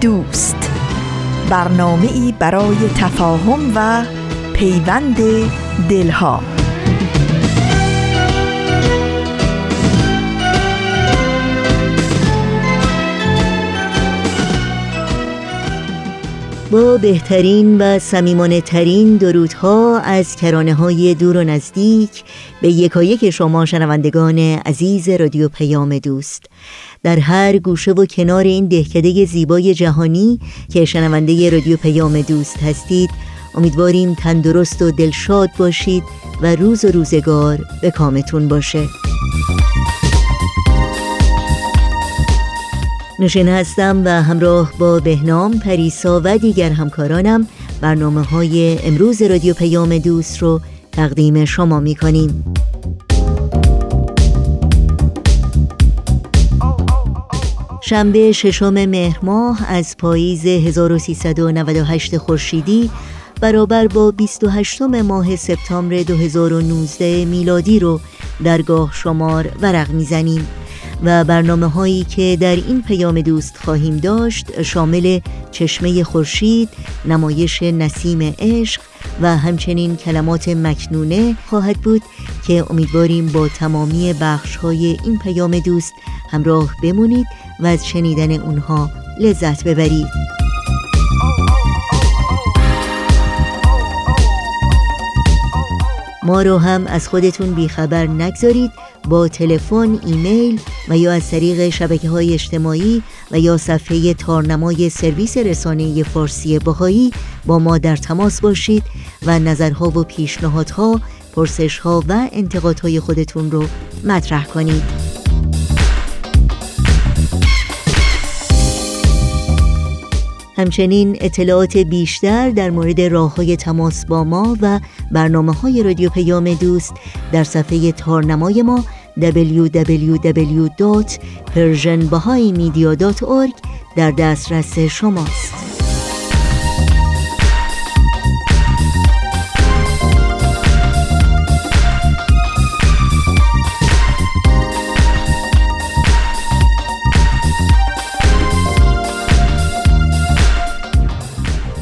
دوست. برنامه ای برای تفاهم و پیوند دلها. با بهترین و سمیمانه ترین درودها از کرانه های دور و نزدیک به یکایک شما شنوندگان عزیز رادیو پیام دوست. در هر گوشه و کنار این دهکده زیبای جهانی که شنونده رادیو پیام دوست هستید امیدواریم تندرست و دلشاد باشید و روز و روزگار به کامتون باشه نوشین هستم و همراه با بهنام پریسا و دیگر همکارانم برنامه های امروز رادیو پیام دوست رو تقدیم شما می کنیم. شنبه ششم مهر ماه از پاییز 1398 خورشیدی برابر با 28 ماه سپتامبر 2019 میلادی رو درگاه شمار ورق می‌زنیم. و برنامه هایی که در این پیام دوست خواهیم داشت شامل چشمه خورشید، نمایش نسیم عشق و همچنین کلمات مکنونه خواهد بود که امیدواریم با تمامی بخش های این پیام دوست همراه بمونید و از شنیدن اونها لذت ببرید. ما رو هم از خودتون بیخبر نگذارید با تلفن، ایمیل و یا از طریق شبکه های اجتماعی و یا صفحه تارنمای سرویس رسانه فارسی باهایی با ما در تماس باشید و نظرها و پیشنهادها، پرسشها و انتقادهای خودتون رو مطرح کنید. همچنین اطلاعات بیشتر در مورد راه های تماس با ما و برنامه های رادیو پیام دوست در صفحه تارنمای ما www.persianbahaimedia.org در دسترس شماست.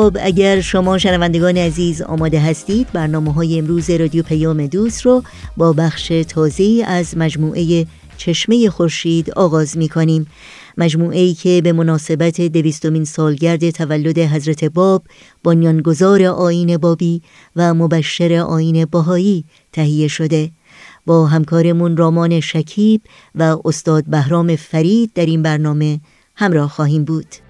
خب اگر شما شنوندگان عزیز آماده هستید برنامه های امروز رادیو پیام دوست رو با بخش تازه از مجموعه چشمه خورشید آغاز می کنیم مجموعه ای که به مناسبت دویستمین سالگرد تولد حضرت باب بنیانگذار آین بابی و مبشر آین باهایی تهیه شده. با همکارمون رامان شکیب و استاد بهرام فرید در این برنامه همراه خواهیم بود.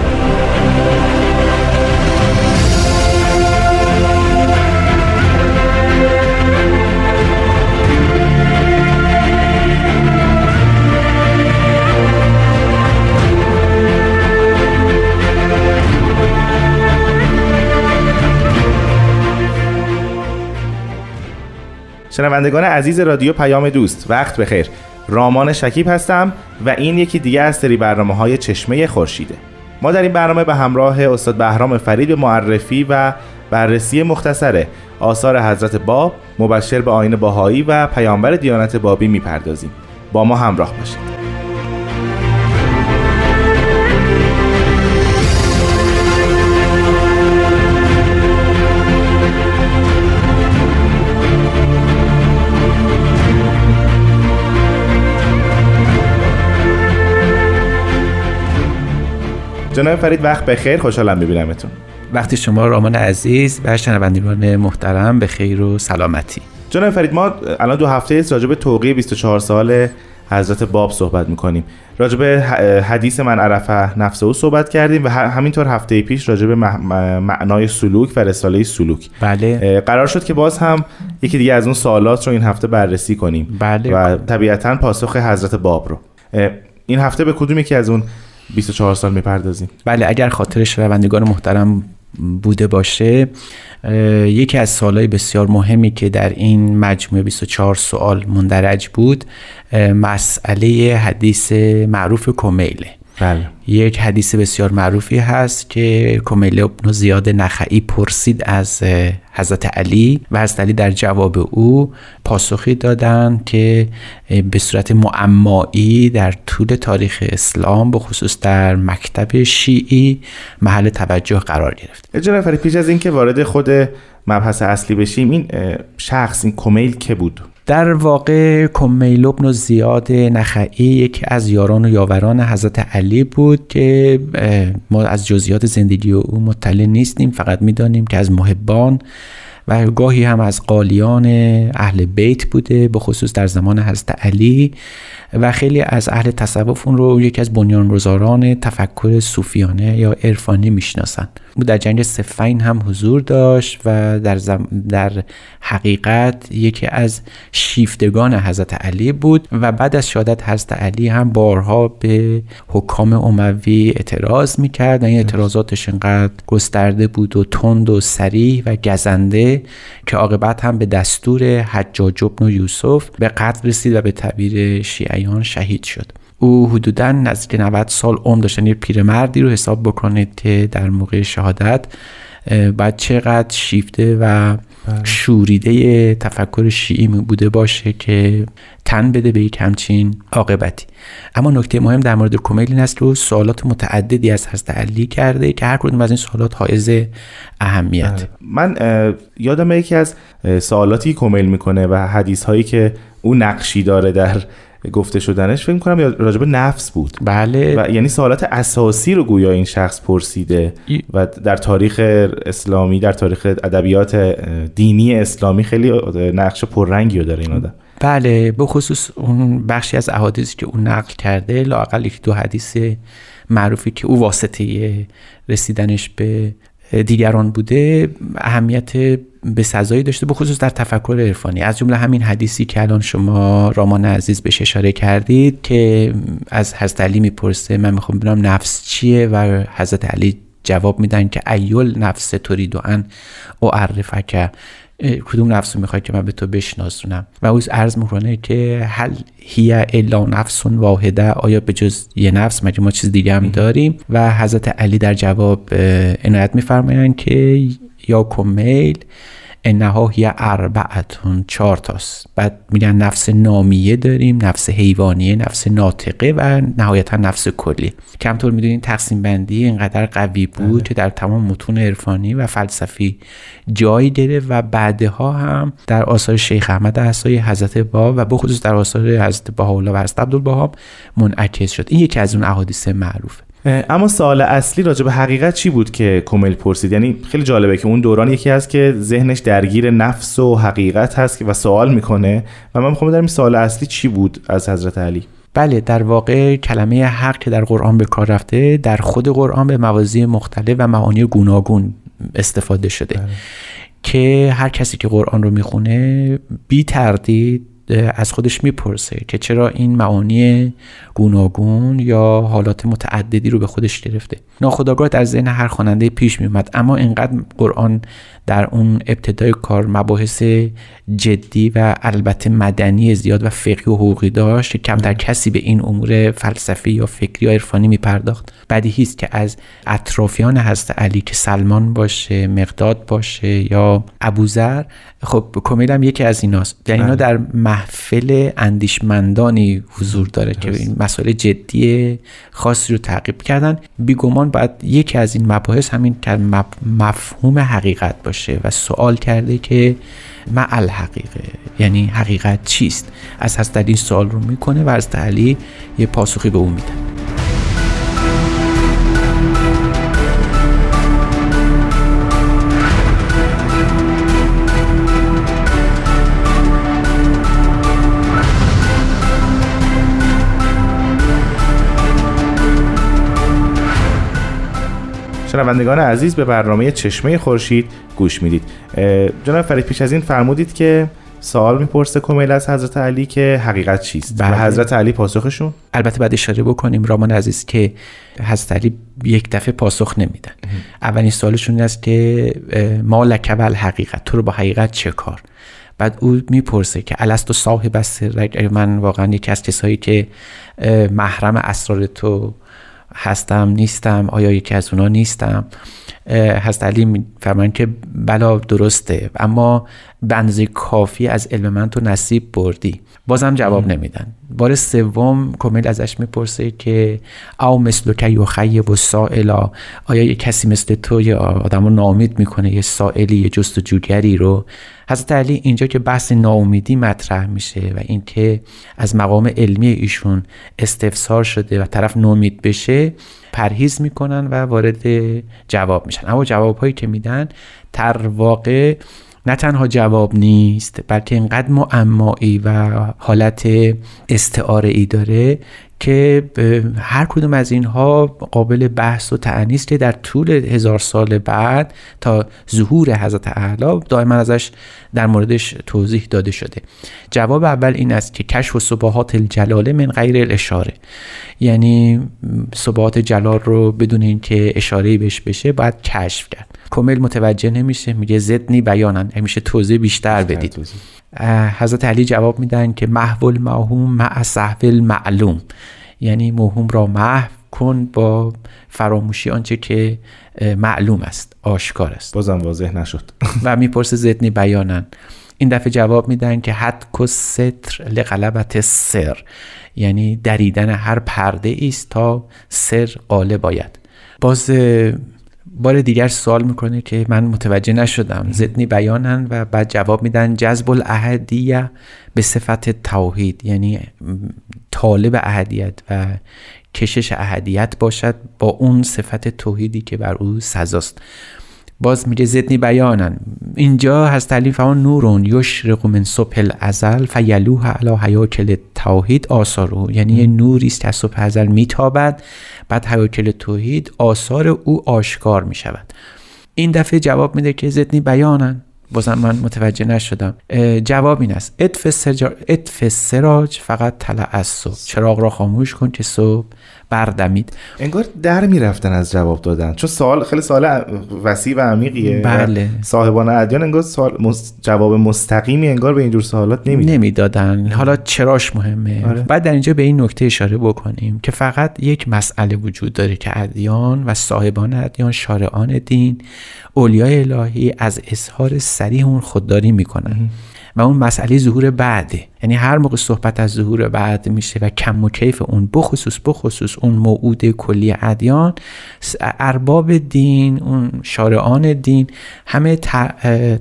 شنوندگان عزیز رادیو پیام دوست وقت بخیر. رامان شکیب هستم و این یکی دیگه از سری برنامه های چشمه خورشیده. ما در این برنامه به همراه استاد بهرام فرید به معرفی و بررسی مختصر آثار حضرت باب مبشر به آین باهایی و پیامبر دیانت بابی می‌پردازیم. با ما همراه باشید. جناب فرید وقت بخیر خوشحالم ببینمتون. وقتی شما رامان عزیز و شنوندگان محترم به خیر و سلامتی. جناب فرید ما الان دو هفته است راجع به توقیع 24 سال حضرت باب صحبت می‌کنیم. راجع به حدیث من عرفه نفسه او صحبت کردیم و همینطور هفته پیش راجع به معنای سلوک و رساله سلوک. بله. قرار شد که باز هم یکی دیگه از اون سوالات رو این هفته بررسی کنیم. بله. و طبیعتا پاسخ حضرت باب رو. این هفته به کدوم یکی از اون 24 سال می‌پردازیم. بله اگر خاطر شنوندگان محترم بوده باشه یکی از سالهای بسیار مهمی که در این مجموعه 24 سوال مندرج بود مسئله حدیث معروف کمیله. بله. یک حدیث بسیار معروفی هست که کمیله ابن زیاد نخعی پرسید از حضرت علی و حضرت علی در جواب او پاسخی دادند که به صورت معمایی در طول تاریخ اسلام به خصوص در مکتب شیعی محل توجه قرار گرفت فرید پیش از اینکه وارد خود مبحث اصلی بشیم این شخص این کمیل که بود در واقع کمیل ابن زیاد نخعی یکی از یاران و یاوران حضرت علی بود که ما از جزئیات زندگی او مطلع نیستیم فقط می‌دانیم که از محبان و گاهی هم از قالیان اهل بیت بوده به خصوص در زمان حضرت علی و خیلی از اهل تصوف اون رو یکی از بنیانگذاران تفکر صوفیانه یا عرفانی می‌شناسن. او در جنگ سفین هم حضور داشت و در, در حقیقت یکی از شیفتگان حضرت علی بود و بعد از شهادت حضرت علی هم بارها به حکام اموی اعتراض می‌کرد. و این اعتراضاتش انقدر گسترده بود و تند و سریع و گزنده که عاقبت هم به دستور حجاج ابن یوسف به قتل رسید و به تعبیر شیعیان شهید شد. او حدودا نزدیک 90 سال عمر داشتن یه پیرمردی رو حساب بکنید که در موقع شهادت بعد چقدر شیفته و بله. شوریده تفکر شیعی بوده باشه که تن بده به یک همچین عاقبتی اما نکته مهم در مورد کمیل این است که سوالات متعددی از حضرت علی کرده که هر کدوم از این سوالات حائز اهمیت بله. من یادم یکی از سوالاتی کمیل می‌کنه و حدیث هایی که او نقشی داره در گفته شدنش فکر کنم راجب نفس بود. بله. و یعنی سوالات اساسی رو گویا این شخص پرسیده و در تاریخ اسلامی در تاریخ ادبیات دینی اسلامی خیلی نقش پررنگی رو داره این آدم. بله به خصوص اون بخشی از احادیثی که اون نقل کرده لاقل یک دو حدیث معروفی که او واسطه رسیدنش به دیگران بوده اهمیت به سزایی داشته بخصوص در تفکر عرفانی. از جمله همین حدیثی که الان شما رامان عزیز بهش اشاره کردید که از حضرت علی می‌پرسه من می‌خوام بدونم نفس چیه؟ و حضرت علی جواب میدن که ایول نفس ترید ان او عرفک کدوم نفس رو می‌خوای که من به تو بشناسونم؟ و او عرض می‌کنه که هل هی الا نفس واحده آیا به جز یه نفس؟ مگه ما چیز دیگه هم داریم؟ و حضرت علی در جواب عنایت میفرمایند که یا کمیل انها هی اربعتون چهار تاست بعد میگن نفس نامیه داریم نفس حیوانیه نفس ناطقه و نهایتا نفس کلی. کمطور می‌دونین تقسیم بندی اینقدر قوی بود بله. که در تمام متون عرفانی و فلسفی جایی گرفت و بعدها هم در آثار شیخ احمد احسای حضرت با و بخصوص در آثار حضرت بهاءالله و حضرت عبدالبها منعکس شد. این یکی از اون احادیث معروفه. اما سوال اصلی راجع به حقیقت چی بود که کمیل پرسید؟ یعنی خیلی جالبه که اون دوران یکی هست که ذهنش درگیر نفس و حقیقت هست و سوال می‌کنه و من می‌خوام بدونم سوال اصلی چی بود از حضرت علی؟ بله در واقع کلمه حق که در قرآن به کار رفته در خود قرآن به موازی مختلف و معانی گوناگون استفاده شده. بله. که هر کسی که قرآن رو می‌خونه بی تردید از خودش می‌پرسه که چرا این معانی گوناگون یا حالات متعددی رو به خودش گرفته. ناخداگاه در ذهن هر خواننده پیش میومد اما اینقدر قرآن در اون ابتدای کار مباحث جدی و البته مدنی زیاد و فقهی و حقوقی داشت که کمتر کسی به این امور فلسفی یا فکری یا عرفانی میپرداخت. بدیهی است که از اطرافیان هست علی که سلمان باشه مقداد باشه یا ابوذر خب کمیل هم یکی از ایناست. در اینا بله. در محفل اندیشمندانی حضور داره که این مسائل جدی خاصی رو تعقیب کردن. بیگمان باید یکی از این مباحث همین مفهوم حقیقت باشه و سوال کرده که ما الحقیقه یعنی حقیقت چیست؟ از هست این سوال رو می‌کنه و از علی یه پاسخی به اون میده. شنوندگان عزیز به برنامه چشمه خورشید گوش می‌دید. جناب فرید پیش از این فرمودید که سوال می‌پرسه کمیل از حضرت علی که حقیقت چیست؟ بله. و حضرت علی پاسخشون؟ البته بعد اشاره بکنیم رامان عزیز که حضرت علی یک دفعه پاسخ نمیدن. اولین سوالشون این است که ما لکب حقیقت تو رو با حقیقت چه کار؟ بعد او می‌پرسه که الست و صاحب است؟ من واقعا یکی از کسایی که محرم اسرار تو هستم نیستم آیا یکی از اونا نیستم؟ هست علی میفرمان که بلا درسته. اما بنزی کافی از علم من تو نصیب بردی. بازم جواب نمیدن. بار سوم کمیل ازش می‌پرسه که او مثل که یو خیب و سائلا آیا یه کسی مثل تو یه آدم رو نامید می‌کنه؟ یه سائلی یه جستجوگری رو؟ حضرت علی اینجا که بحث ناامیدی مطرح میشه و اینکه از مقام علمی ایشون استفسار شده و طرف نامید بشه پرهیز می‌کنن و وارد جواب میشن. اما جواب هایی که میدن تر واقع نه تنها جواب نیست بلکه اینقدر معمایی و حالت استعاره ای داره که هر کدوم از اینها قابل بحث و تعنیست که در طول هزار سال بعد تا ظهور حضرت اعلی دائما ازش در موردش توضیح داده شده. جواب اول این است که کشف و صباحات الجلاله من غیر الاشاره. یعنی صباحات جلال رو بدون اینکه اشاره بهش بشه باید کشف کرد. کامل متوجه نمیشه میگه زدنی بیانن. همیشه توضیح بیشتر بدید. حضرت علی جواب میدن که محول موهوم مع صحول معلوم یعنی موهوم را محو کن با فراموشی آنچه که معلوم است آشکار است. بازم واضح نشد. و می‌پرسه زدنی بیانن. این دفعه جواب میدن که حد کس ستر لغلبت سر یعنی دریدن هر پرده است تا سر قاله باید باز بار دیگر سوال می‌کنه که من متوجه نشدم. زدنی بیانن و بعد جواب میدن جذب الاهدیه به صفت توحید یعنی طالب اهدیت و کشش اهدیت باشد با اون صفت توحیدی که بر او سزاست. باز میگه زدنی بیانن. اینجا هست تعلیف آن نورون یشرق من صبح الازل فیلوه علا حیاکل توحید آثارو یعنی یه نوری است که از صبح ازل میتابد بعد حیاکل توحید آثار او آشکار می‌شود. این دفعه جواب میده که زدنی بیانن. بازم من متوجه نشدم. جواب این است. اتف سراج فقط طلع از صبح. چراغ را خاموش کن که صبح بردمید. انگار در می‌رفتن از جواب دادن. چون سوال خیلی سوال وسیع و عمیقیه. بله. صاحبان ادیان انگار سوال جواب مستقیمی انگار به اینجور سوالات نمی‌دادن. نمی‌دادن حالا چراش مهمه. آره. بعد در اینجا به این نکته اشاره بکنیم که فقط یک مسئله وجود داره که ادیان و صاحبان ادیان شارعان دین اولیای الهی از اظهار سریح اون خودداری می‌کنن. و اون مسئله ظهور بعده. یعنی هر موقع صحبت از ظهور بعد میشه و کم و کیف اون بخصوص بخصوص اون موعود کلی ادیان ارباب دین اون شارعان دین همه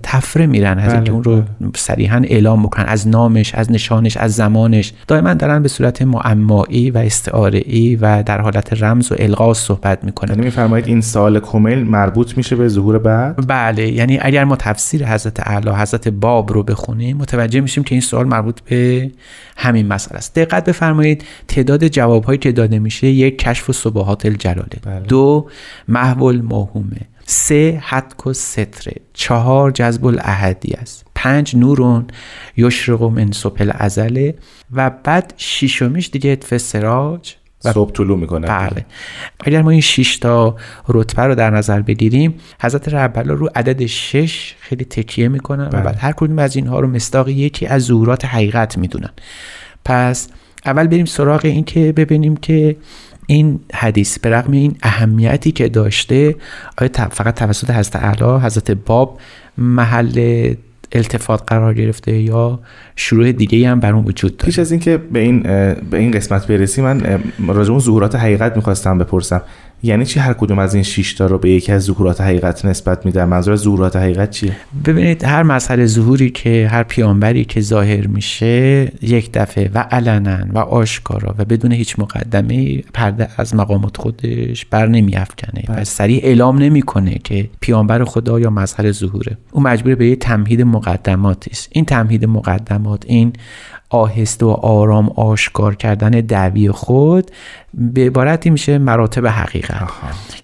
تفره میرن از اینکه بله، اون رو بله. صریحا اعلام بکنن از نامش از نشانش از زمانش. دائما دارن به صورت معمایی و استعاره و در حالت رمز و القا صحبت می‌کنن. یعنی میفرمایید این سال کمیل مربوط میشه به ظهور بعد؟ بله یعنی اگر ما تفسیر حضرت اعلی حضرت باب رو بخونیم متوجه میشیم که این سوال مربوط به همین مسئله است. دقت بفرمایید تعداد جوابهایی که داده میشه یک کشف و صبحات الجلاله. بله. دو محول موهومه سه حدک و ستره چهار جذب الاحدی است. پنج نورون. یشرق من صبح ازله و بعد شیشمیش دیگه فسراج و صبح طلوع می‌کنه. بله. اگر ما این 6 تا رتبه رو در نظر بگیریم حضرت ربلا رو عدد 6 خیلی تکیه می‌کنن بله. و بعد هر کدوم از اینها رو مصداق یکی از ظهورات حقیقت می‌دونن. پس اول بریم سراغ این که ببینیم که این حدیث به رغم این اهمیتی که داشته آیا فقط توسط حضرت اعلی حضرت باب محل التفات قرار گرفته یا شروع دیگه هم بر اون وجود داره؟ پیش از اینکه به این به این قسمت برسی من راجع ظهورات حقیقت می‌خواستم بپرسم. یعنی چی هر کدوم از این 6 تا رو به یکی از ظهورات حقیقت نسبت میدن؟ منظور ظهورات حقیقت چیه؟ ببینید هر مسئله ظهوری که هر پیامبری که ظاهر میشه یک دفعه و علنا و آشکارا و بدون هیچ مقدمه پرده از مقامات خودش بر نمیافکنه و بله. سریع اعلام نمی‌کنه که پیامبر خدا یا مظهر ظهوره. او مجبور به یه تمهید مقدماتی است. این تمهید مقدمات این آهسته و آرام آشکار کردن دعوی خود به عبارتی میشه مراتب حقیقت.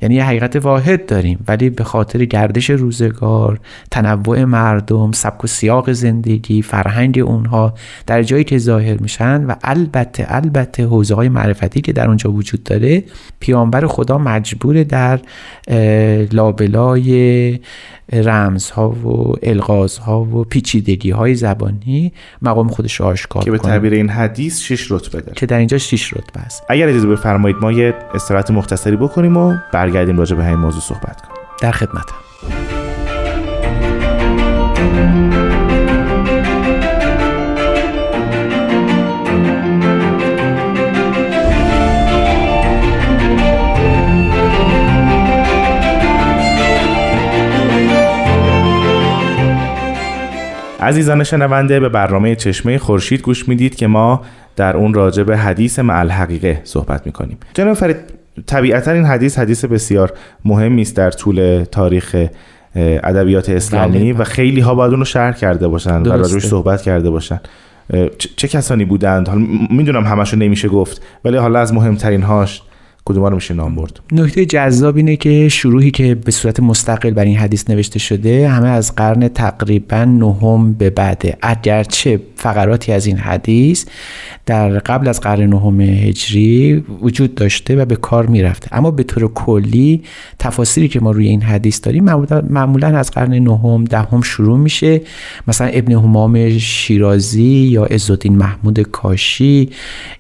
یعنی یه حقیقت واحد داریم ولی به خاطر گردش روزگار تنوع مردم سبک و سیاق زندگی فرهنگ اونها در جایی که ظاهر میشن و البته البته حوزه های معرفتی که در اونجا وجود داره پیامبر خدا مجبور در لابلای رمزها و الغازها و پیچیدگی های زبانی مقام خودش رو آشکار که به تعبیر این حدیث شش رتبه داره. که در اینجا شش رتبه است. اگر اجازه بفرمایید ما یه استراحت مختصری بکنیم و برگردیم راجع به همین موضوع صحبت کنیم. در خدمتم. عزیزان شنونده به برنامه چشمه خورشید گوش می‌دید که ما در اون راجع به حدیث مع الحقیقه صحبت می‌کنیم. جناب فرید طبیعتا این حدیث حدیث بسیار مهمی است در طول تاریخ ادبیات اسلامی بله. و خیلی ها باید اون رو شرح کرده باشن و راجعش صحبت کرده باشن. چه کسانی بودند؟ حالا می‌دونم همشو نمیشه گفت ولی حالا از مهمترین هاش کدوم رو میشه نام برد؟ نکته جذاب اینه که شروعی که به صورت مستقل بر این حدیث نوشته شده همه از قرن تقریبا نهم به بعده اگرچه فقراتی از این حدیث در قبل از قرن نهم هجری وجود داشته و به کار می‌رفته. اما به طور کلی تفاصیلی که ما روی این حدیث داریم معمولا از قرن نهم دهم شروع میشه. مثلا ابن همام شیرازی یا عزالدین محمود کاشی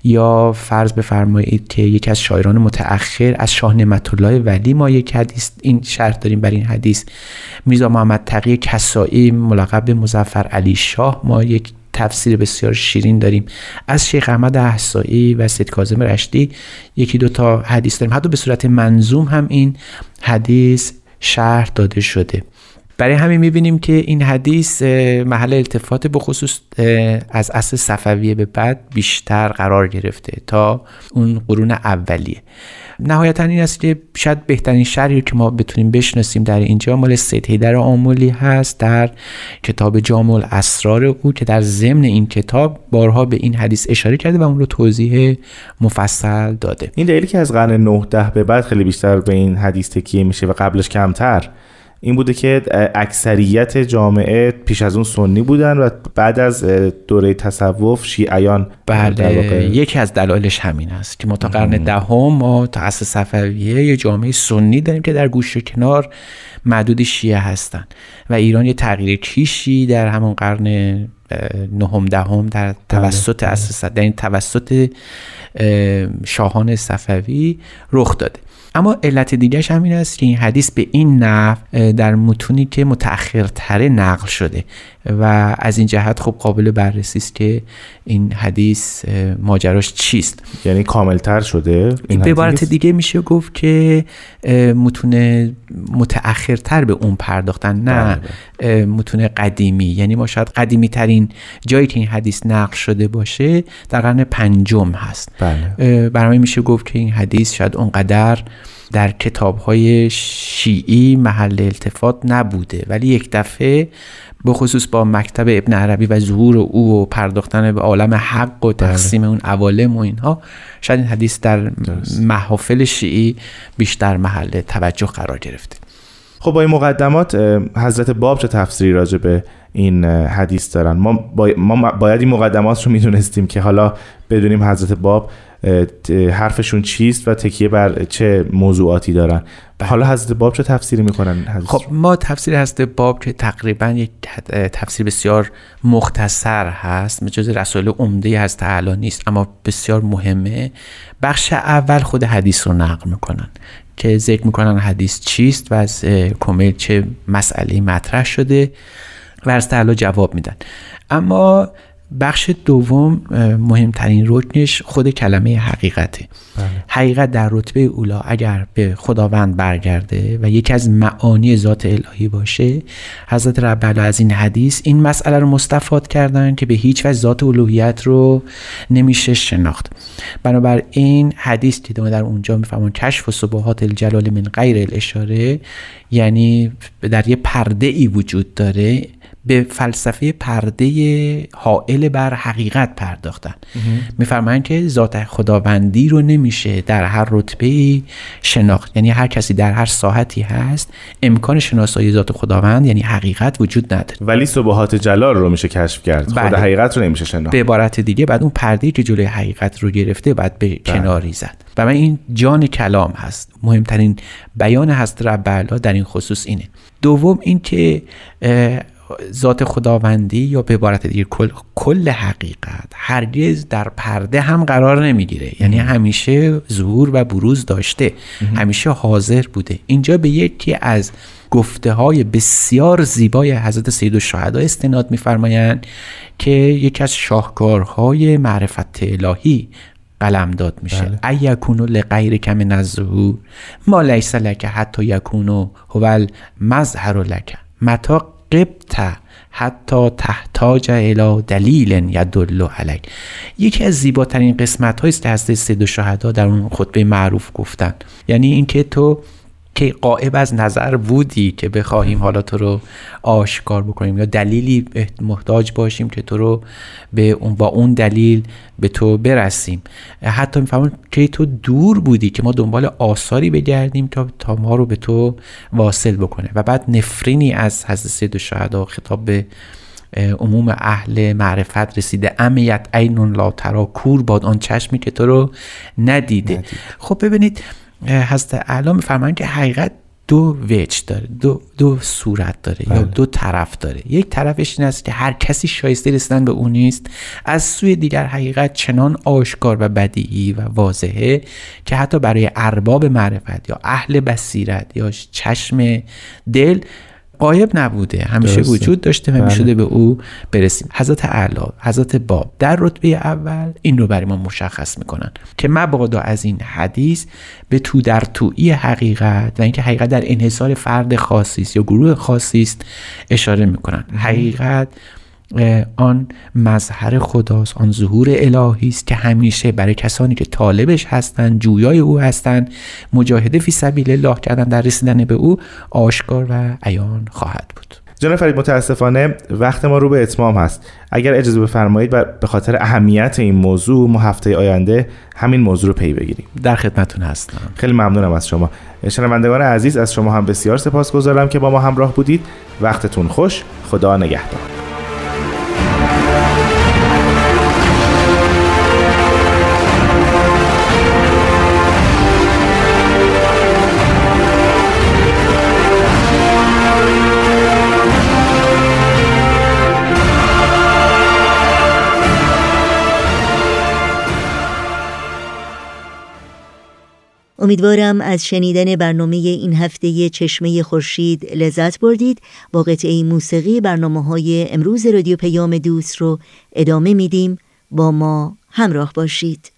یا فرض بفرمایید که یکی از شاعران متأخر از شاه نعمت الله ولی ما یک حدیث این شرح داریم بر این حدیث. میرزا محمد تقی کسایی ملقب مزفر علی شاه. ما یک تفسیر بسیار شیرین داریم. از شیخ احمد احسایی و سید کاظم رشدی یکی دو تا حدیث داریم. حتی به صورت منظوم هم این حدیث شرح داده شده. برای همین می‌بینیم که این حدیث محل التفات به خصوص از اصل صفویه به بعد بیشتر قرار گرفته تا اون قرون اولیه. نهایتا این است که شاید بهترین شرحی که ما بتونیم بشناسیم در اینجا مال سید هیدر آمولی هست در کتاب جامع الاسرار او که در ضمن این کتاب بارها به این حدیث اشاره کرده و اون رو توضیح مفصل داده. این دلیلی که از قرن 9 به بعد خیلی بیشتر به این حدیث تکیه میشه و قبلش کمتر این بوده که اکثریت جامعه پیش از اون سنی بودن و بعد از دوره تصوف شیعیان بله. یکی از دلایلش همین است که ما تا قرن دهم ما تا عصر صفویه یه جامعه سنی داریم که در گوش کنار معدود شیعه هستن و ایران یه تغییر کیشی در همون قرن نهم دهم در بله، توسط بله. در این توسط شاهان صفوی رخ داده. اما علت دیگرش همین است که این حدیث به این نحو در متونی که متأخرتره نقل شده. و از این جهت خب قابل بررسی است که این حدیث ماجراش چیست. یعنی کاملتر شده؟ این به عبارت دیگه میشه گفت که متون متأخرتر به اون پرداختن نه بله،. متون قدیمی. یعنی ما شاید قدیمی ترین جایی که این حدیث نقل شده باشه در قرن پنجم هست. بله. برای میشه گفت که این حدیث شاید اونقدر در کتاب های شیعی محل التفات نبوده. ولی یک دفعه به خصوص با مکتب ابن عربی و ظهور او و پرداختن به عالم حق و بله. تقسیم اون عوالم و اینها شاید این حدیث در محافل شیعی بیشتر محل توجه قرار گرفته. خب با این مقدمات حضرت باب چه تفسیری راجع به این حدیث دارن؟ ما, ما باید این مقدمات رو می‌دونستیم که حالا بدونیم حضرت باب حرفشون چیست و تکیه بر چه موضوعاتی دارن؟ بله. حالا حضرت باب چه تفسیری می‌کنن؟ خب ما تفسیر حضرت باب که تقریبا یک تفسیر بسیار مختصر هست مجاز رسول عمده هست تعالی نیست اما بسیار مهمه. بخش اول خود حدیث رو نقل می‌کنن که ذکر می‌کنن حدیث چیست و از کمیل چه مسئله مطرح شده و از تعالی جواب میدن. اما بخش دوم مهمترین رکنش خود کلمه حقیقته. بله. حقیقت در رتبه اولا اگر به خداوند برگرده و یکی از معانی ذات الهی باشه حضرت رب از این حدیث این مسئله رو مستفاد کردن که به هیچ وجه ذات الوهیت رو نمیشه شناخت. بنابراین حدیث که در اونجا میفهمون کشف و صبحات الجلال من غیر الاشاره یعنی در یه پرده ای وجود داره. به فلسفه پرده حائل بر حقیقت پرداختن. میفرمایند که ذات خداوندی رو نمیشه در هر رتبه شناخت. یعنی هر کسی در هر ساحتی هست امکان شناسایی ذات خداوند یعنی حقیقت وجود نداره. ولی صبحات جلال رو میشه کشف کرد. بله. خود حقیقت رو نمیشه شناخت. به عبارت دیگه بعد اون پرده که جلوی حقیقت رو گرفته بعد به بله. کناری زد. و من این جان کلام هست. مهمترین بیان هست رب در این خصوص اینه. دوم این که ذات خداوندی یا به عبارت دیگه کل, کل حقیقت هرگز در پرده هم قرار نمی‌گیره. یعنی همیشه ظهور و بروز داشته. همیشه حاضر بوده. اینجا به یکی از گفته های بسیار زیبای حضرت سید الشهدا استناد میفرمایند که یکی از شاهکارهای معرفت الهی قلم داد میشه. بله. ایکونو لغیر کم نظهور ما لیس لکه حتی یکونو هو المظهر لکه متا قبت حتی تحتاج الى دلیل یدل علیک. یکی از زیباترین قسمت هاییست که سید شهدا در اون خطبه معروف گفتن. یعنی اینکه تو که قائب از نظر بودی که بخواهیم حالا تو رو آشکار بکنیم؟ یا دلیلی محتاج باشیم که تو رو به اون با اون دلیل به تو برسیم؟ حتی میفهمون که تو دور بودی که ما دنبال آثاری بگردیم تا تا ما رو به تو واصل بکنه. و بعد نفرینی از حضرت سید شهدا خطاب به عموم اهل معرفت رسیده. امیت اینون لا ترا کور باد آن چشمی که تو رو ندیده. ندید. خب ببینید هست. اعلا میفرمایند که حقیقت دو وجه داره دو, دو صورت داره یا بله. دو طرف داره. یک طرفش این است که هر کسی شایسته رسیدن به اون نیست. از سوی دیگر حقیقت چنان آشکار و بدیهی و واضحه که حتی برای ارباب معرفت یا اهل بصیرت یا چشم دل قایب نبوده. همیشه وجود داشته و می‌شده بله. به او برسیم. حضرت اعلی حضرت باب در رتبه اول این رو برای ما مشخص می‌کنن که مبادا از این حدیث به تو در تویی حقیقت و اینکه حقیقت در انحصار فرد خاصی است یا گروه خاصی است اشاره می‌کنن. حقیقت آن مظهر خداست آن ظهور الهی است که همیشه برای کسانی که طالبش هستند جویای او هستند مجاهده فی سبیل الله کردن در رسیدن به او آشکار و عیان خواهد بود. جناب فرید متاسفانه وقت ما رو به اتمام هست. اگر اجازه بفرمایید و به خاطر اهمیت این موضوع ما هفته آینده همین موضوع رو پی بگیریم. در خدمتتون هستم. خیلی ممنونم از شما. شنوندگان عزیز از شما هم بسیار سپاسگزارم که با ما همراه بودید. وقتتون خوش. خدا نگهدار. امیدوارم از شنیدن برنامه این هفته چشمه خورشید لذت بردید. با قطعه موسیقی برنامه های امروز رادیو پیام دوست رو ادامه میدیم. با ما همراه باشید.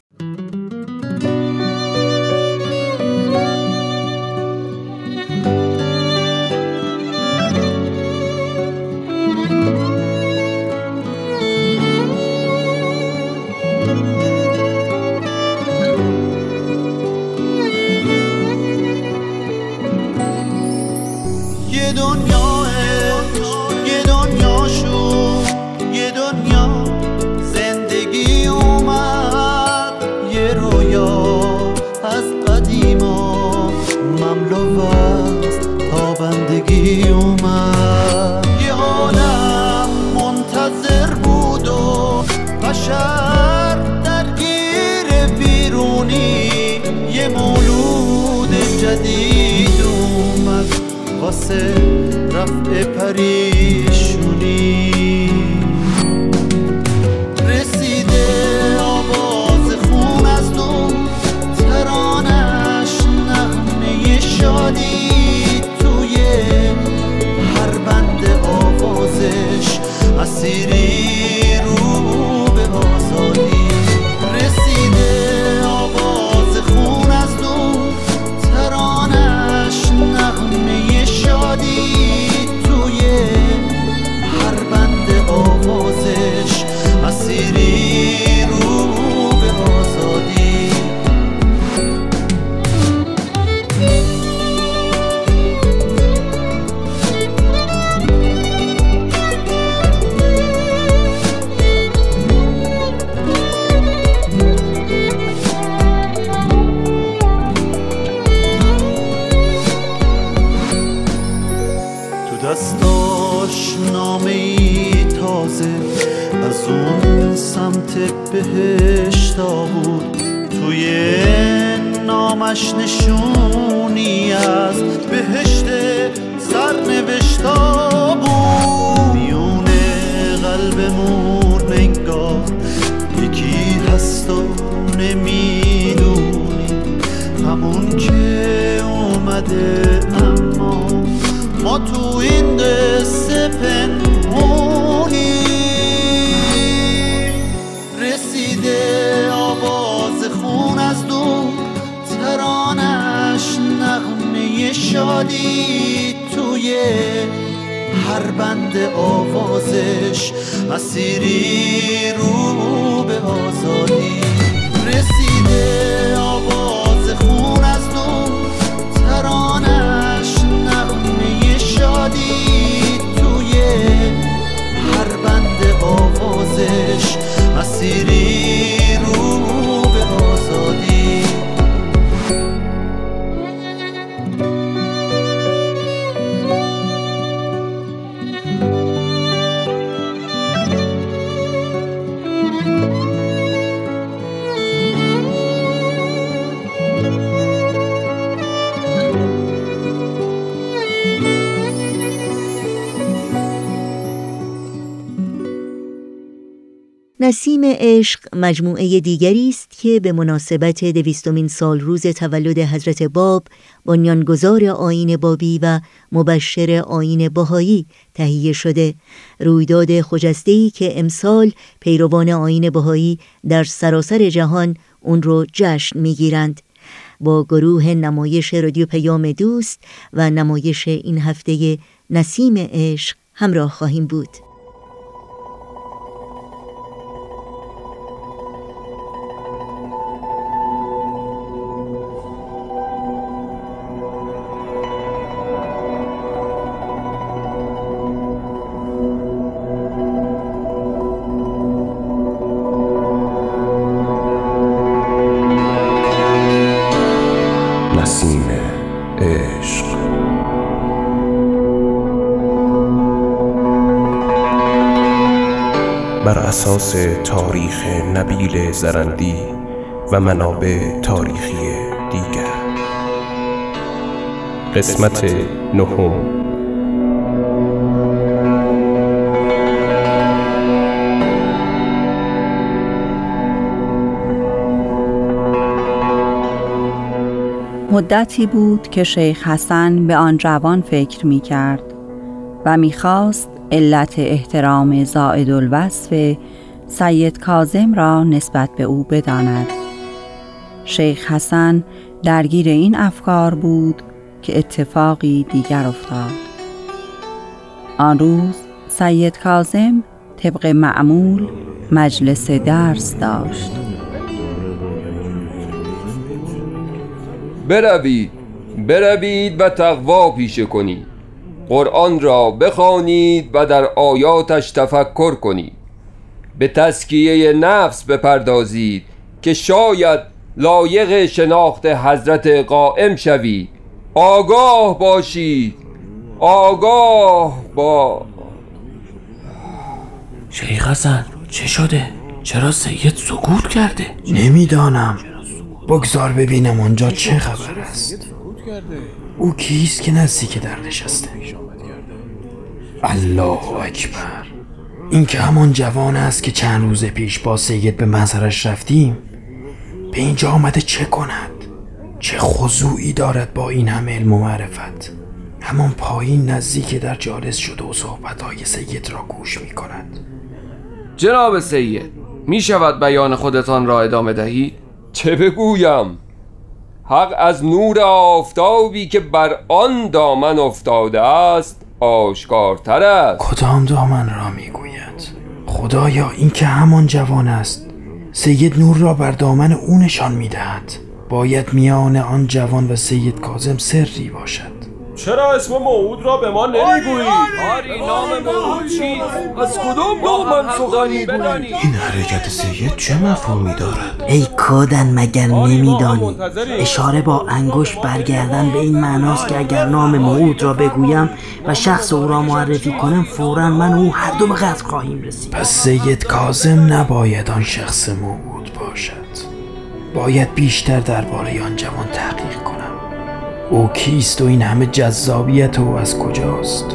a siri نسیم عشق مجموعه دیگری است که به مناسبت دویستمین سال روز تولد حضرت باب بنیانگذار آین بابی و مبشر آین باهایی تهیه شده. رویداد خجسته‌ای که امسال پیروان آین باهایی در سراسر جهان اون رو جشن می‌گیرند. با گروه نمایش رادیو پیام دوست و نمایش این هفته نسیم عشق همراه خواهیم بود. بر اساس تاریخ نبیل زرندی و منابع تاریخی دیگر. قسمت نهم. مدتی بود که شیخ حسن به آن جوان فکر می کرد و می‌خواست علت احترام زائد الوصف سید کازم را نسبت به او بداند. شیخ حسن درگیر این افکار بود که اتفاقی دیگر افتاد. آن روز سید کازم طبق معمول مجلس درس داشت. بروید بروید و تقوا پیشه کنید. قرآن را بخوانید و در آیاتش تفکر کنید. به تسکیه نفس بپردازید که شاید لایق شناخت حضرت قائم شوید. آگاه باشید. آگاه با شیخ حسن چه شده؟ چرا سید سکوت کرده؟ نمی‌دانم. بگذار ببینم آنجا چه خبر است. او کیست که نزدیک در نشسته؟ الله اکبر. این که همان جوان است که چند روز پیش با سید به منظرش رفتیم به اینجا آمده چه کند؟ چه خضوعی دارد با این همه علم و معرفت؟ همان پایین نزدیک در جالس شده و صحبتهای سید را گوش می کند جناب سید می شود بیان خودتان را ادامه دهید؟ چه بگویم؟ حق از نور آفتابی که بر آن دامن افتاده است آشکارتر است. کدام دامن را می‌گوید؟ خدایا این که همان جوان است. سید نور را بر دامن او نشان می‌دهد. باید میان آن جوان و سید کازم سری باشد. چرا اسم موعود را به ما نمی‌گویی؟ آری نام موعود چیست؟ از کدام نام سخنی گویی؟ این حرکت سید چه مفهومی دارد؟ ای کادن مگر نمیدانی اشاره با انگشت برگردن به این معناست که اگر نام موعود را بگویم و شخص او را معرفی کنم فورا من او هر دو به قتل خواهیم رسید پس سید کازم نباید آن شخص موعود باشد باید بیشتر درباره آن جوان تحقیق کنم او کیست و این همه جذابیت او از کجاست؟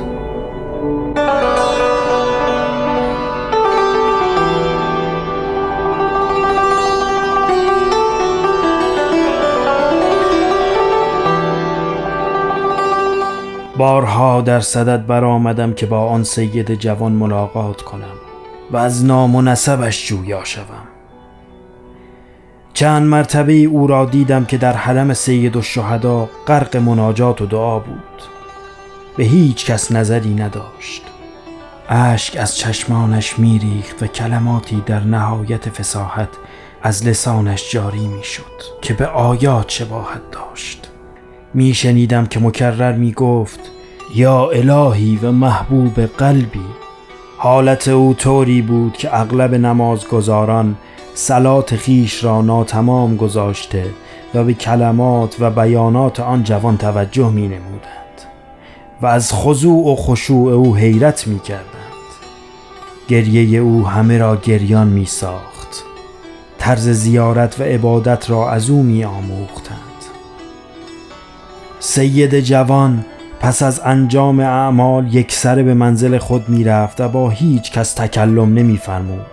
بارها در صدد برآمدم که با آن سید جوان ملاقات کنم و از نام و نسبش جویا شوم. چند مرتبه او را دیدم که در حرم سید شهدا غرق مناجات و دعا بود. به هیچ کس نظری نداشت. اشک از چشمانش میریخت و کلماتی در نهایت فساحت از لسانش جاری می‌شد که به آیات شباهت داشت. میشنیدم که مکرر می‌گفت یا الهی و محبوب قلبی. حالت او طوری بود که اغلب نمازگزاران سلات خیش را ناتمام گذاشته و به کلمات و بیانات آن جوان توجه می نمودند و از خضوع و خشوع او حیرت می کردند. گریه او همه را گریان می ساخت. طرز زیارت و عبادت را از او می آموختند. سید جوان پس از انجام اعمال یک سر به منزل خود می رفت و با هیچ کس تکلم نمی فرمود.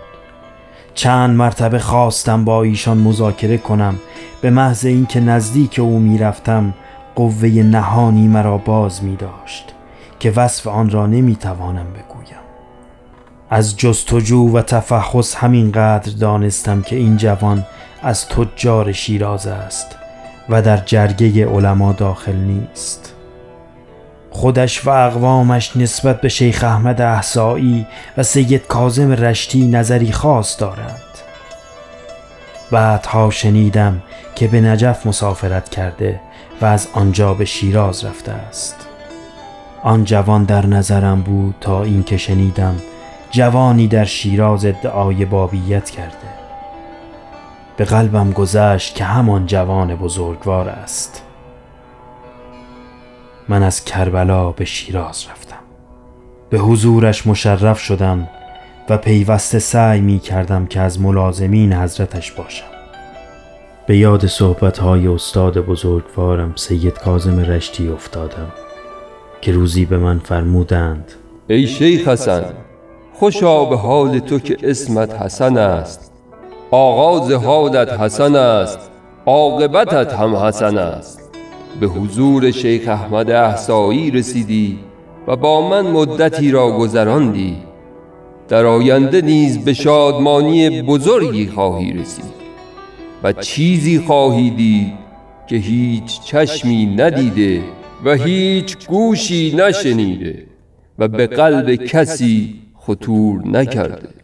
چند مرتبه خواستم با ایشان مذاکره کنم به محض اینکه نزدیک او می‌رفتم قوه نهانی مرا باز می داشت که وصف آن را نمی توانم بگویم. از جستجو و تفحص همینقدر دانستم که این جوان از تجار شیراز است و در جرگه علما داخل نیست. خودش و اقوامش نسبت به شیخ احمد احسایی و سید کازم رشتی نظری خاص دارند. بعدها شنیدم که به نجف مسافرت کرده و از آنجا به شیراز رفته است. آن جوان در نظرم بود تا اینکه شنیدم جوانی در شیراز ادعای بابیت کرده. به قلبم گذشت که همان جوان بزرگوار است. من از کربلا به شیراز رفتم. به حضورش مشرف شدم و پیوسته سعی می کردم که از ملازمین حضرتش باشم. به یاد صحبتهای استاد بزرگوارم سید کازم رشتی افتادم که روزی به من فرمودند ای شیخ حسن خوشا به حال تو که اسمت حسن است. آغاز حالت حسن است عاقبتت هم حسن است. به حضور شیخ احمد احسایی رسیدی و با من مدتی را گذراندی. در آینده نیز به شادمانی بزرگی خواهی رسید و چیزی خواهی دید که هیچ چشمی ندیده و هیچ گوشی نشنیده و به قلب کسی خطور نکرده.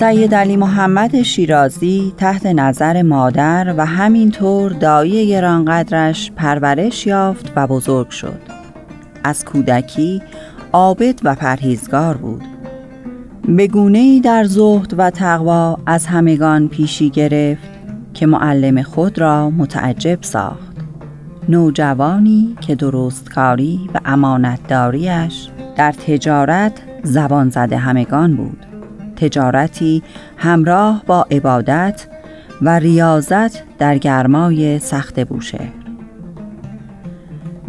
سید علی محمد شیرازی تحت نظر مادر و همینطور دایی گرانقدرش پرورش یافت و بزرگ شد. از کودکی عابد و پرهیزگار بود. به ای در زهد و تقوا از همگان پیشی گرفت که معلم خود را متعجب ساخت. نوجوانی که درستکاری و امانتداریش در تجارت زبان زده همگان بود. تجارتی همراه با عبادت و ریاضت در گرمای سخت بوشه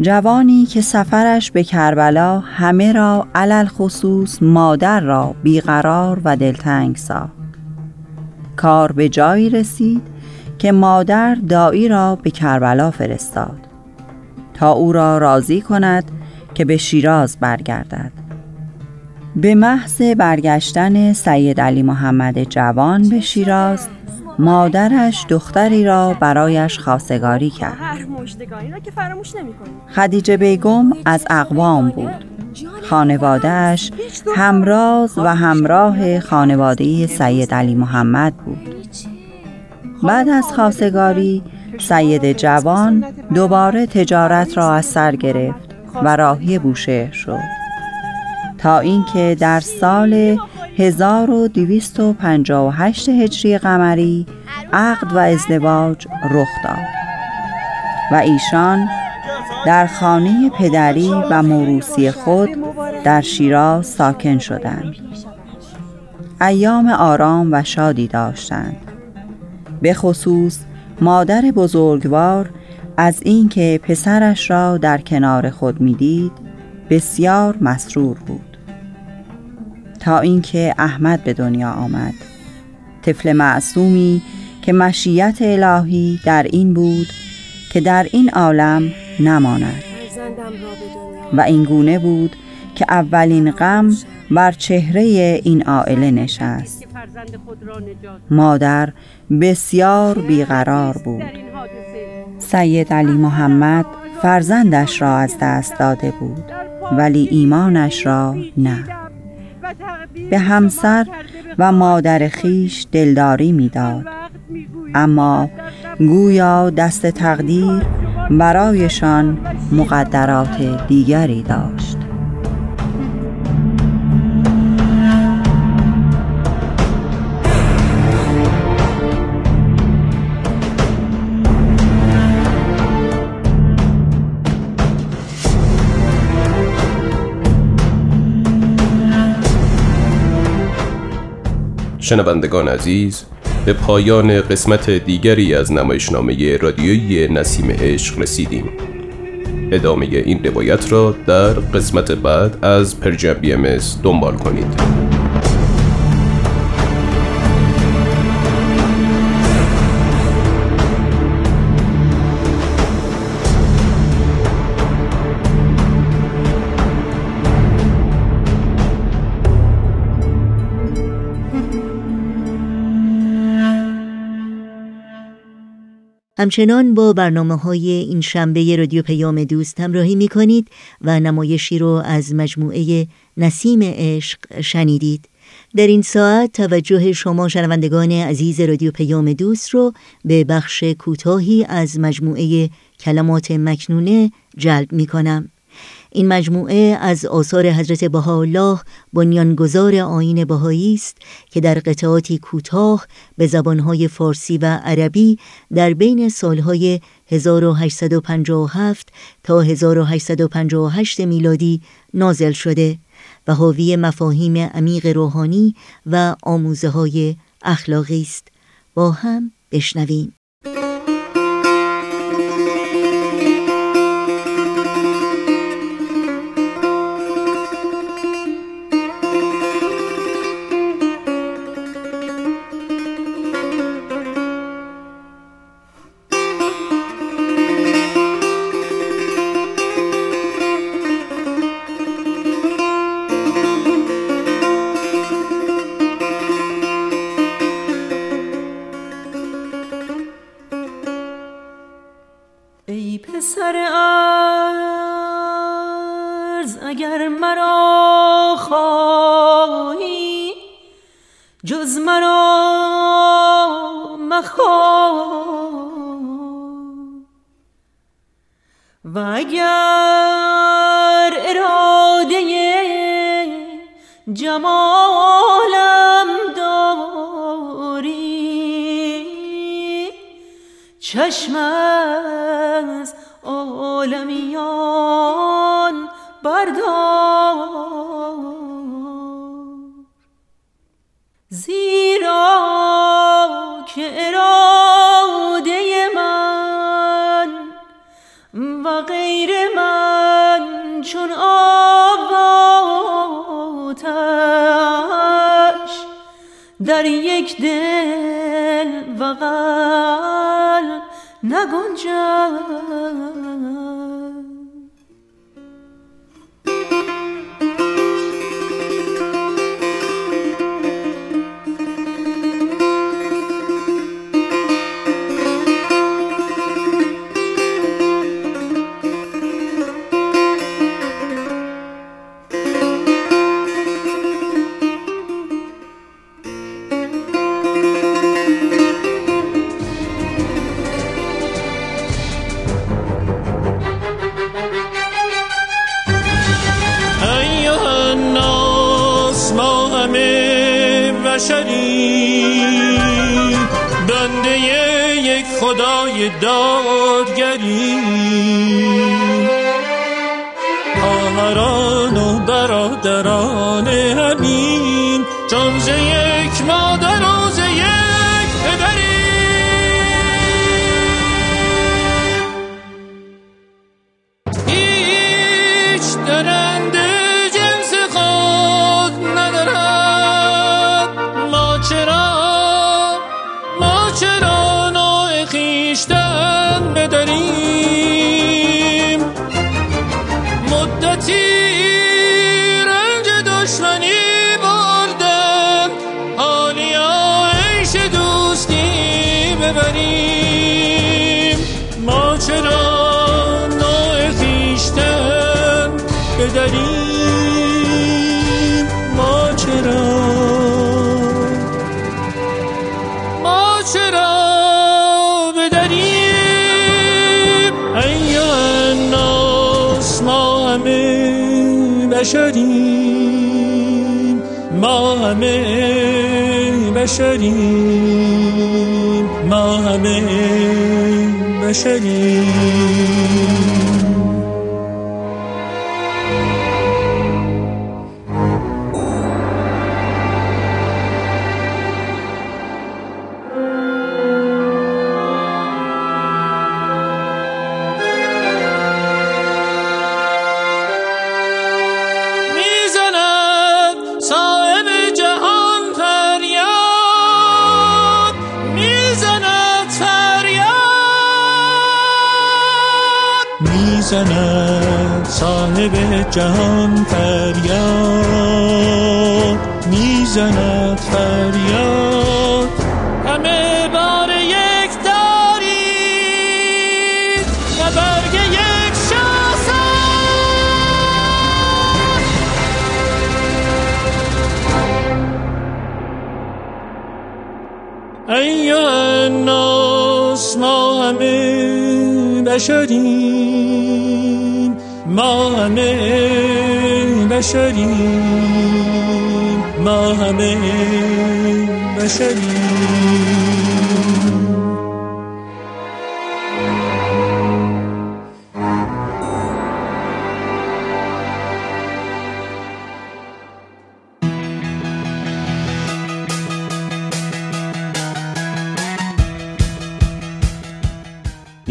جوانی که سفرش به کربلا همه را علل خصوص مادر را بیقرار و دلتنگ ساخت. کار به جایی رسید که مادر دایی را به کربلا فرستاد تا او را راضی کند که به شیراز برگردد. به محض برگشتن سید علی محمد جوان به شیراز مادرش دختری را برایش خواستگاری کرد. خدیجه بیگم از اقوام بود. خانوادهش همراز و همراه خانواده سید علی محمد بود. بعد از خواستگاری سید جوان دوباره تجارت را از سر گرفت و راهی بوشهر شد. تا اینکه در سال 1258 هجری قمری عقد و ازدواج رخ داد و ایشان در خانه پدری و موروسی خود در شیراز ساکن شدند. ایام آرام و شادی داشتند. به خصوص مادر بزرگوار از اینکه پسرش را در کنار خود می‌دید بسیار مسرور بود. تا اینکه احمد به دنیا آمد. طفل معصومی که مشیت الهی در این بود که در این عالم نماند. و این گونه بود که اولین غم بر چهره این عائله نشست. مادر بسیار بیقرار بود. سید علی محمد فرزندش را از دست داده بود ولی ایمانش را نه. به همسر و مادر خیش دلداری می‌داد. اما گویا دست تقدیر برایشان مقدرات دیگری داشت. شنوندگان عزیز به پایان قسمت دیگری از نمایشنامه رادیویی نسیم عشق رسیدیم. ادامه این روایت را در قسمت بعد از پرژن بی دنبال کنید. همچنان با برنامه های این شنبه رادیو پیام دوست همراهی می کنید و نمایشی رو از مجموعه نسیم عشق شنیدید در این ساعت توجه شما شنوندگان عزیز رادیو پیام دوست رو به بخش کوتاهی از مجموعه کلمات مکنونه جلب می کنم. این مجموعه از آثار حضرت بهاءالله بنیانگذار آین بهایی است که در قطعاتی کوتاه به زبانهای فارسی و عربی در بین سالهای 1857 تا 1858 میلادی نازل شده و حاوی مفاهیم عمیق روحانی و آموزه های اخلاقی است. با هم بشنویم. اگر اراده جمالم داری چشم از عالمیان بردار. زیرا که یک دل و قلب نگنجد. دادگری. خواهران و برادران همین چون همه بشریم ما همه بشریم.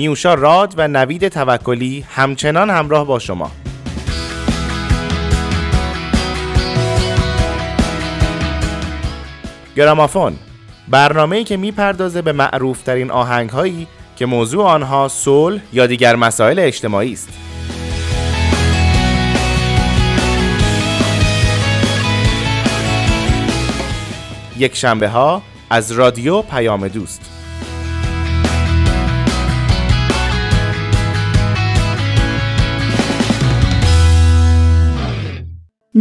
نیوشا راد و نوید توکلی همچنان همراه با شما گرامافون برنامه ای که می‌پردازه به معروف ترین آهنگ هایی که موضوع آنها صلح یا دیگر مسائل اجتماعی است. یک شنبه ها از رادیو پیام دوست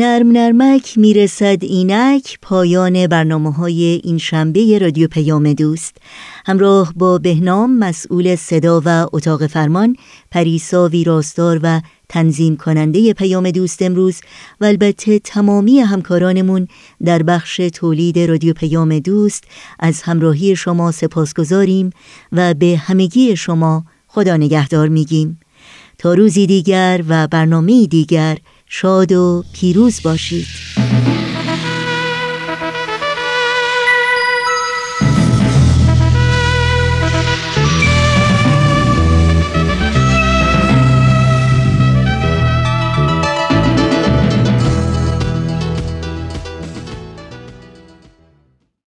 نرم نرمک می‌رسد اینک پایان برنامه های این شنبه رادیو پیام دوست. همراه با بهنام مسئول صدا و اتاق فرمان پریسا ویراستار و تنظیم کننده پیام دوست امروز و البته تمامی همکارانمون در بخش تولید رادیو پیام دوست از همراهی شما سپاس گذاریم و به همگی شما خدا نگهدار میگیم. تا روزی دیگر و برنامه دیگر شاد و پیروز باشید.